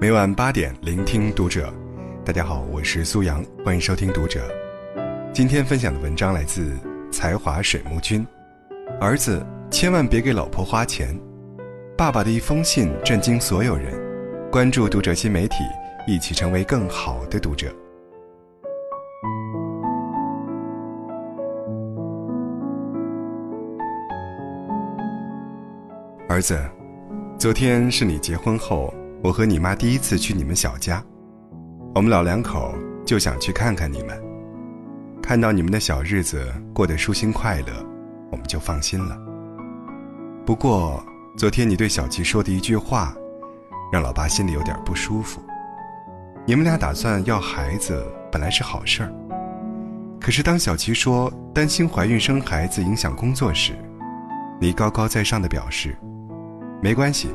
每晚八点，聆听读者。大家好，我是苏阳，欢迎收听读者。今天分享的文章来自才华水木君。儿子，千万别给老婆花钱。爸爸的一封信震惊所有人。关注读者新媒体，一起成为更好的读者。儿子，昨天是你结婚后。我和你妈第一次去你们小家，我们老两口就想去看看你们，看到你们的小日子过得舒心快乐，我们就放心了。不过昨天你对小琪说的一句话，让老爸心里有点不舒服。你们俩打算要孩子，本来是好事儿，可是当小琪说担心怀孕生孩子影响工作时，你高高在上的表示，没关系，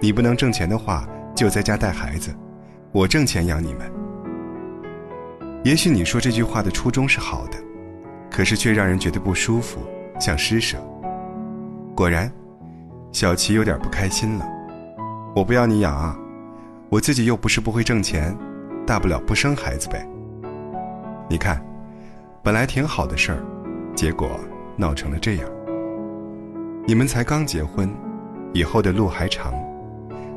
你不能挣钱的话。就在家带孩子，我挣钱养你们。也许你说这句话的初衷是好的，可是却让人觉得不舒服，像施舍。果然，小琪有点不开心了。我不要你养啊，我自己又不是不会挣钱，大不了不生孩子呗。你看，本来挺好的事儿，结果闹成了这样。你们才刚结婚，以后的路还长。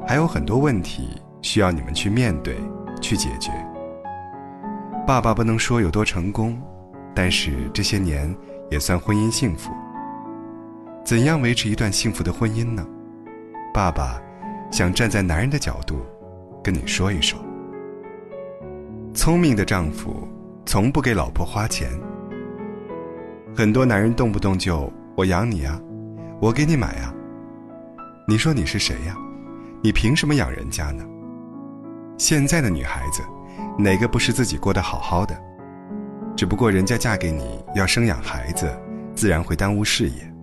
还有很多问题需要你们去面对、去解决。爸爸不能说有多成功，但是这些年也算婚姻幸福。怎样维持一段幸福的婚姻呢？爸爸想站在男人的角度跟你说一说。聪明的丈夫从不给老婆花钱。很多男人动不动就“我养你啊，我给你买啊”，你说你是谁呀？你凭什么养人家呢？现在的女孩子，哪个不是自己过得好好的？只不过人家嫁给你要生养孩子，自然会耽误事业。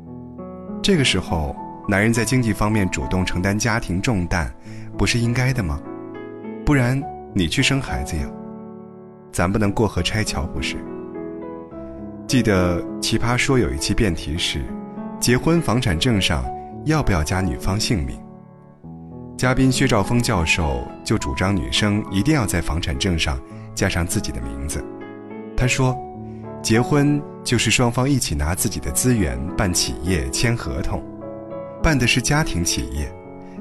这个时候，男人在经济方面主动承担家庭重担，不是应该的吗？不然你去生孩子呀，咱不能过河拆桥不是？记得《奇葩说》有一期辩题是：结婚房产证上要不要加女方姓名？嘉宾薛兆丰教授就主张女生一定要在房产证上加上自己的名字。他说：“结婚就是双方一起拿自己的资源办企业、签合同，办的是家庭企业，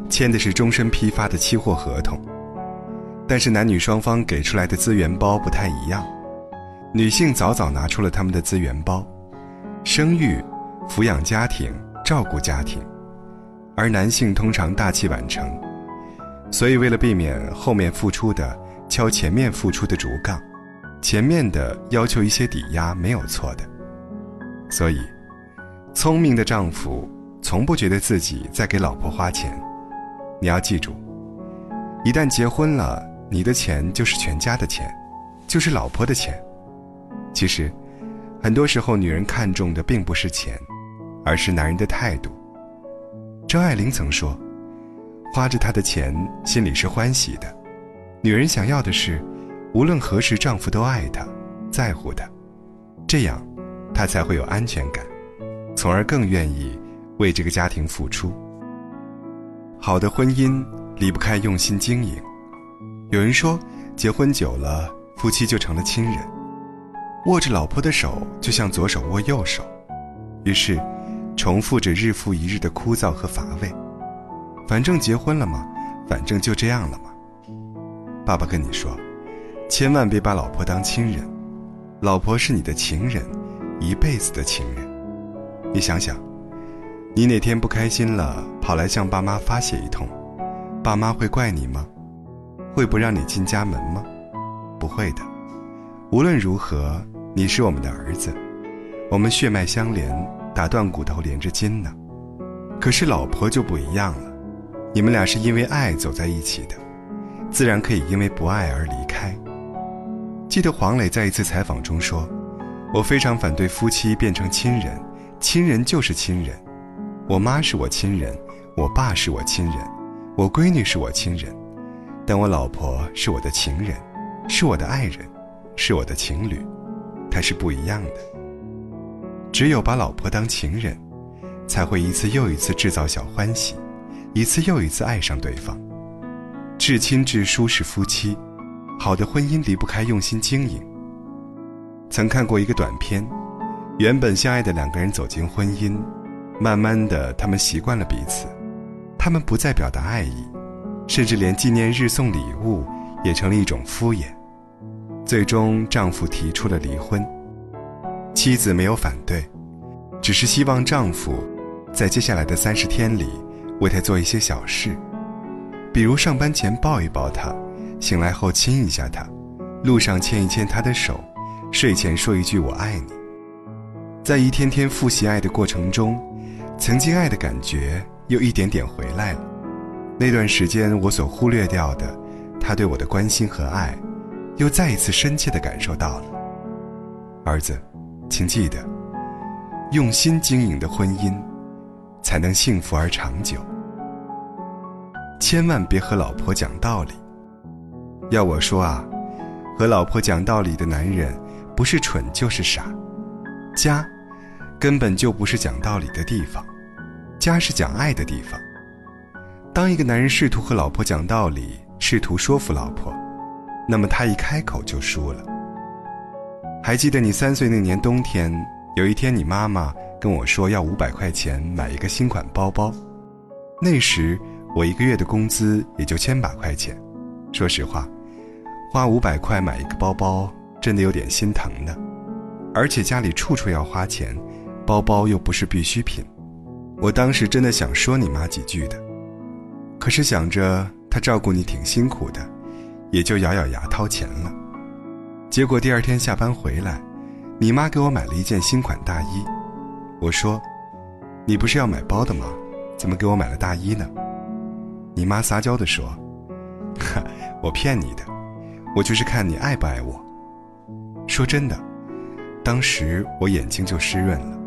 签的是终身批发的期货合同。但是男女双方给出来的资源包不太一样，女性早早拿出了他们的资源包，生育、抚养家庭、照顾家庭，而男性通常大器晚成。”所以，为了避免后面付出的敲前面付出的竹杠，前面的要求一些抵押没有错的。所以，聪明的丈夫从不觉得自己在给老婆花钱。你要记住，一旦结婚了，你的钱就是全家的钱，就是老婆的钱。其实，很多时候女人看重的并不是钱，而是男人的态度。张爱玲曾说。花着他的钱，心里是欢喜的。女人想要的是，无论何时丈夫都爱她，在乎她，这样，她才会有安全感，从而更愿意为这个家庭付出。好的婚姻离不开用心经营。有人说，结婚久了，夫妻就成了亲人，握着老婆的手就像左手握右手，于是，重复着日复一日的枯燥和乏味。反正结婚了嘛，反正就这样了嘛。爸爸跟你说，千万别把老婆当亲人，老婆是你的情人，一辈子的情人。你想想，你哪天不开心了，跑来向爸妈发泄一通，爸妈会怪你吗？会不让你进家门吗？不会的。无论如何，你是我们的儿子，我们血脉相连，打断骨头连着筋呢。可是老婆就不一样了。你们俩是因为爱走在一起的，自然可以因为不爱而离开。记得黄磊在一次采访中说：“我非常反对夫妻变成亲人，亲人就是亲人。我妈是我亲人，我爸是我亲人，我闺女是我亲人，但我老婆是我的情人，是我的爱人，是我的情侣，她是不一样的。只有把老婆当情人，才会一次又一次制造小欢喜。”一次又一次爱上对方，至亲至疏是夫妻，好的婚姻离不开用心经营。曾看过一个短片，原本相爱的两个人走进婚姻，慢慢的他们习惯了彼此，他们不再表达爱意，甚至连纪念日送礼物也成了一种敷衍。最终，丈夫提出了离婚，妻子没有反对，只是希望丈夫在接下来的三十天里为他做一些小事。比如上班前抱一抱他，醒来后亲一下他，路上牵一牵他的手，睡前说一句“我爱你”。在一天天复习爱的过程中，曾经爱的感觉又一点点回来了。那段时间我所忽略掉的，他对我的关心和爱，又再一次深切地感受到了。儿子，请记得，用心经营的婚姻，才能幸福而长久。千万别和老婆讲道理。要我说啊，和老婆讲道理的男人，不是蠢就是傻。家，根本就不是讲道理的地方，家是讲爱的地方。当一个男人试图和老婆讲道理，试图说服老婆，那么他一开口就输了。还记得你三岁那年冬天，有一天你妈妈跟我说要五百块钱买一个新款包包，那时。我一个月的工资也就千把块钱，说实话，花五百块买一个包包，真的有点心疼呢。而且家里处处要花钱，包包又不是必需品。我当时真的想说你妈几句的，可是想着她照顾你挺辛苦的，也就咬咬牙掏钱了。结果第二天下班回来，你妈给我买了一件新款大衣。我说：“你不是要买包的吗？怎么给我买了大衣呢？”你妈撒娇地说：“哈，我骗你的，我就是看你爱不爱我。”说真的，当时我眼睛就湿润了，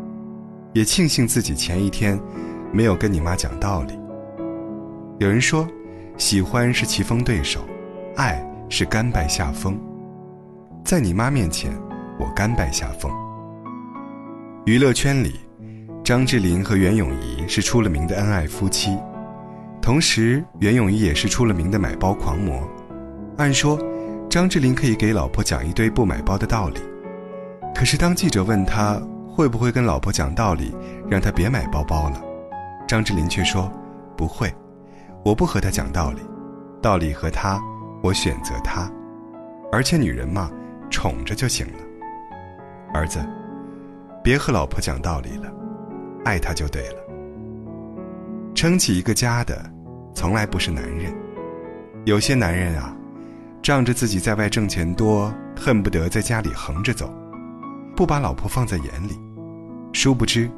也庆幸自己前一天没有跟你妈讲道理。有人说，喜欢是棋逢对手，爱是甘拜下风。在你妈面前，我甘拜下风。娱乐圈里，张智霖和袁咏仪是出了名的恩爱夫妻。同时，袁咏仪也是出了名的买包狂魔。按说，张智霖可以给老婆讲一堆不买包的道理，可是当记者问他会不会跟老婆讲道理，让她别买包包了，张智霖却说：“不会，我不和她讲道理，道理和他，我选择他。而且女人嘛，宠着就行了。儿子，别和老婆讲道理了，爱他就对了。”撑起一个家的，从来不是男人。有些男人啊，仗着自己在外挣钱多，恨不得在家里横着走，不把老婆放在眼里。殊不知，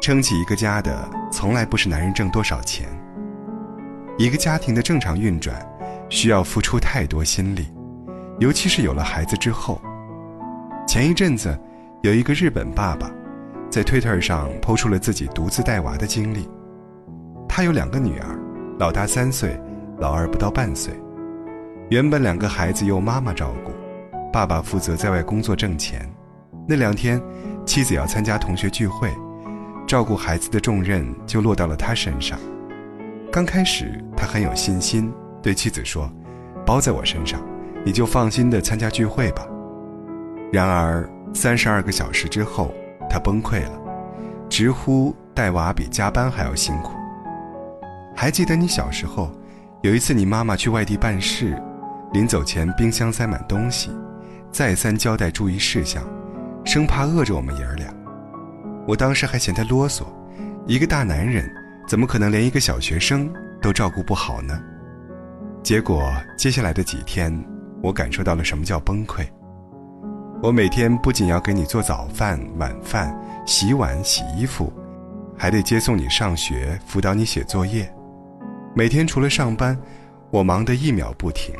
撑起一个家的，从来不是男人挣多少钱。一个家庭的正常运转，需要付出太多心力，尤其是有了孩子之后。前一阵子，有一个日本爸爸，在推特上抛出了自己独自带娃的经历。他有两个女儿，老大三岁，老二不到半岁。原本两个孩子由妈妈照顾，爸爸负责在外工作挣钱。那两天，妻子要参加同学聚会，照顾孩子的重任就落到了他身上。刚开始，他很有信心，对妻子说：“包在我身上，你就放心的参加聚会吧。”然而，三十二个小时之后，他崩溃了，直呼带娃比加班还要辛苦。还记得你小时候，有一次你妈妈去外地办事，临走前冰箱塞满东西，再三交代注意事项，生怕饿着我们爷儿俩。我当时还嫌他啰嗦，一个大男人怎么可能连一个小学生都照顾不好呢？结果接下来的几天，我感受到了什么叫崩溃。我每天不仅要给你做早饭、晚饭、洗碗、洗衣服，还得接送你上学、辅导你写作业。每天除了上班，我忙得一秒不停。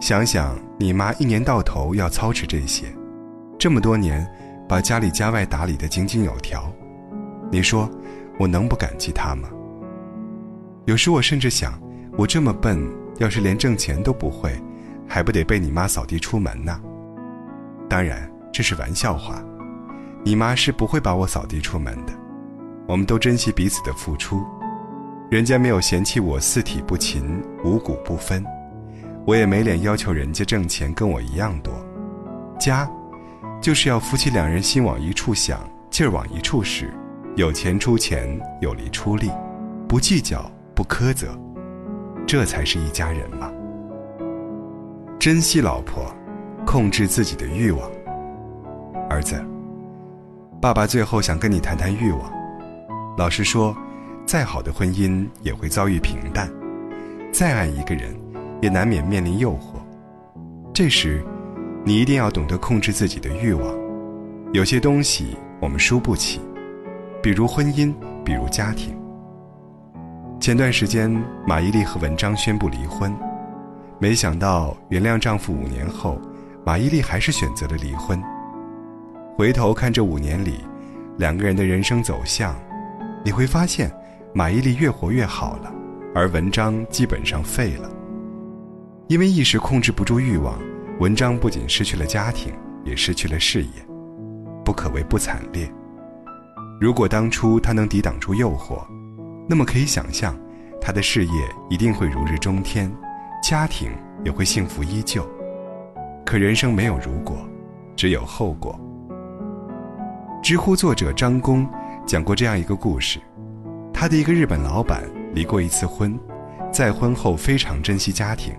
想想你妈一年到头要操持这些，这么多年把家里家外打理得井井有条，你说我能不感激她吗？有时我甚至想，我这么笨，要是连挣钱都不会，还不得被你妈扫地出门呢？当然这是玩笑话，你妈是不会把我扫地出门的。我们都珍惜彼此的付出。人家没有嫌弃我四体不勤、五谷不分，我也没脸要求人家挣钱跟我一样多。家，就是要夫妻两人心往一处想，劲儿往一处使，有钱出钱，有力出力，不计较，不苛责，这才是一家人嘛。珍惜老婆，控制自己的欲望。儿子，爸爸最后想跟你谈谈欲望。老实说。再好的婚姻也会遭遇平淡，再爱一个人，也难免面临诱惑。这时，你一定要懂得控制自己的欲望。有些东西我们输不起，比如婚姻，比如家庭。前段时间，马伊琍和文章宣布离婚，没想到原谅丈夫五年后，马伊琍还是选择了离婚。回头看这五年里，两个人的人生走向，你会发现。马伊琍越活越好了，而文章基本上废了。因为一时控制不住欲望，文章不仅失去了家庭，也失去了事业，不可谓不惨烈。如果当初他能抵挡住诱惑，那么可以想象，他的事业一定会如日中天，家庭也会幸福依旧。可人生没有如果，只有后果。知乎作者张工讲过这样一个故事。他的一个日本老板离过一次婚，再婚后非常珍惜家庭，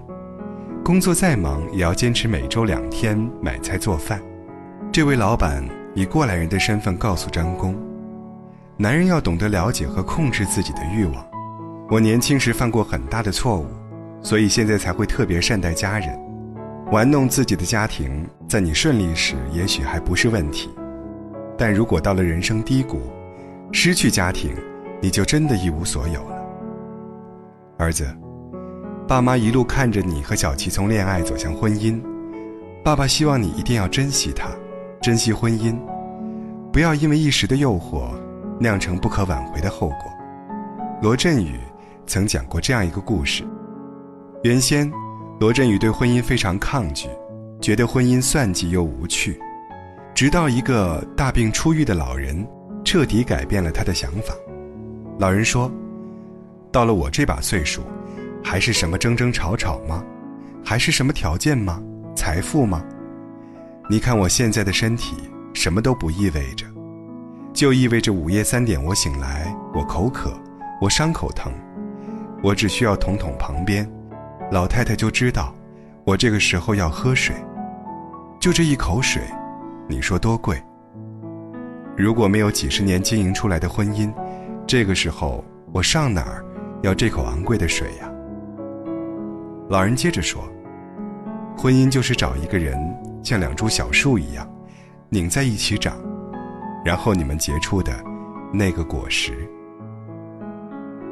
工作再忙也要坚持每周两天买菜做饭。这位老板以过来人的身份告诉张工：“男人要懂得了解和控制自己的欲望。我年轻时犯过很大的错误，所以现在才会特别善待家人。玩弄自己的家庭，在你顺利时也许还不是问题，但如果到了人生低谷，失去家庭。”你就真的一无所有了，儿子。爸妈一路看着你和小琪从恋爱走向婚姻，爸爸希望你一定要珍惜他，珍惜婚姻，不要因为一时的诱惑，酿成不可挽回的后果。罗振宇曾讲过这样一个故事：原先，罗振宇对婚姻非常抗拒，觉得婚姻算计又无趣，直到一个大病初愈的老人，彻底改变了他的想法。老人说：“到了我这把岁数，还是什么争争吵吵吗？还是什么条件吗？财富吗？你看我现在的身体，什么都不意味着，就意味着午夜三点我醒来，我口渴，我伤口疼，我只需要捅捅旁边，老太太就知道，我这个时候要喝水，就这一口水，你说多贵？如果没有几十年经营出来的婚姻。”这个时候，我上哪儿要这口昂贵的水呀？老人接着说：“婚姻就是找一个人，像两株小树一样，拧在一起长，然后你们结出的那个果实。”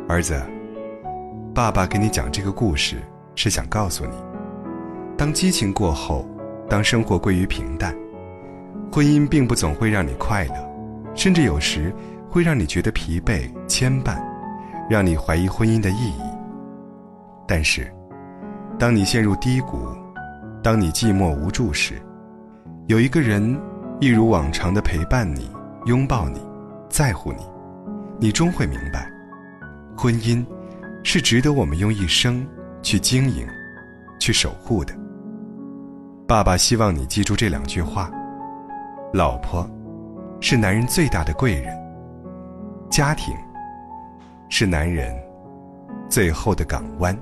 儿子，爸爸给你讲这个故事，是想告诉你，当激情过后，当生活归于平淡，婚姻并不总会让你快乐，甚至有时。会让你觉得疲惫、牵绊，让你怀疑婚姻的意义。但是，当你陷入低谷，当你寂寞无助时，有一个人一如往常的陪伴你、拥抱你、在乎你，你终会明白，婚姻是值得我们用一生去经营、去守护的。爸爸希望你记住这两句话：老婆是男人最大的贵人。家庭是男人最后的港湾。